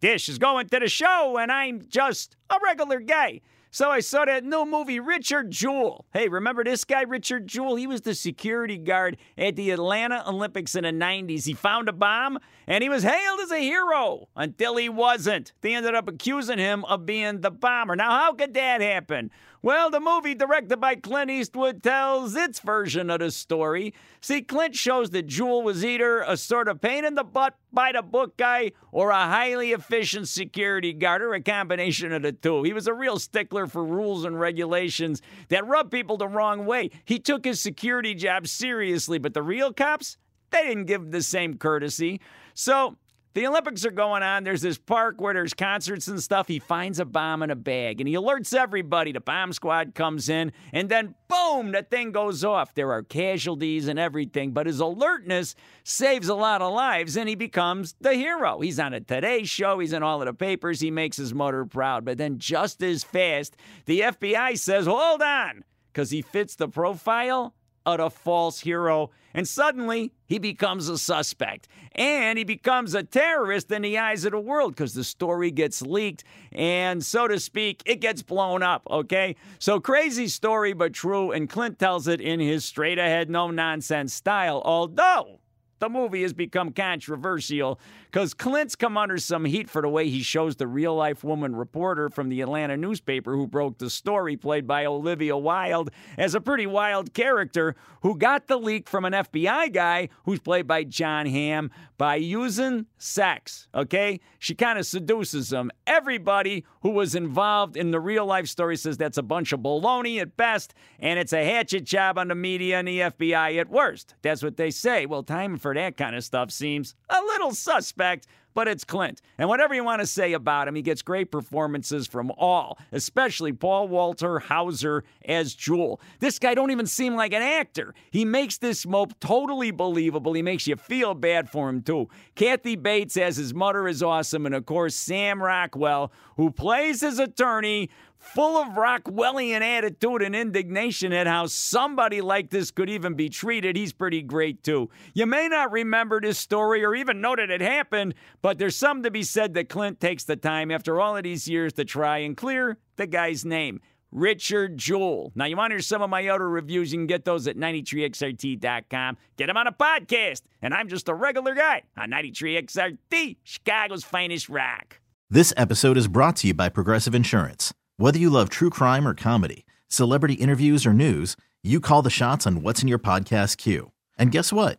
Dish is going to the show, and I'm just a regular guy. So I saw that new movie, Richard Jewell. Hey, remember this guy, Richard Jewell? He was the security guard at the Atlanta Olympics in the 90s. He found a bomb and he was hailed as a hero until he wasn't. They ended up accusing him of being the bomber. Now, how could that happen? Well, the movie directed by Clint Eastwood tells its version of the story. See, Clint shows that Jewell was either a sort of pain in the butt by the book guy or a highly efficient security guard or a combination of the two. He was a real stickler for rules and regulations that rub people the wrong way. He took his security job seriously, but the real cops, they didn't give him the same courtesy. So the Olympics are going on. There's this park where there's concerts and stuff. He finds a bomb in a bag and he alerts everybody. The bomb squad comes in and then boom, the thing goes off. There are casualties and everything, but his alertness saves a lot of lives and he becomes the hero. He's on a Today show, he's in all of the papers, he makes his mother proud. But then just as fast, the FBI says, hold on, because he fits the profile of a false hero. And suddenly he becomes a suspect. And he becomes a terrorist in the eyes of the world because the story gets leaked and, so to speak, it gets blown up. Okay? So crazy story, but true. And Clint tells it in his straight ahead, no nonsense style. Although the movie has become controversial because Clint's come under some heat for the way he shows the real life woman reporter from the Atlanta newspaper who broke the story, played by Olivia Wilde, as a pretty wild character who got the leak from an FBI guy who's played by Jon Hamm by using sex. Okay? She kind of seduces him. Everybody who was involved in the real life story says that's a bunch of baloney at best, and it's a hatchet job on the media and the FBI at worst. That's what they say. Well, time for that kind of stuff seems a little suspect, but it's Clint. And whatever you want to say about him, he gets great performances from all, especially Paul Walter Hauser as Jewell. This guy don't even seem like an actor. He makes this mope totally believable. He makes you feel bad for him too. Kathy Bates as his mother is awesome, and of course Sam Rockwell, who plays his attorney full of Rockwellian attitude and indignation at how somebody like this could even be treated. He's pretty great too. You may not remember this story or even know that it happened, but there's something to be said that Clint takes the time after all of these years to try and clear the guy's name. Richard Jewell. Now, you want to hear some of my other reviews? You can get those at 93XRT.com. Get them on a podcast. And I'm just a regular guy on 93XRT, Chicago's finest rock. This episode is brought to you by Progressive Insurance. Whether you love true crime or comedy, celebrity interviews or news, you call the shots on what's in your podcast queue. And guess what?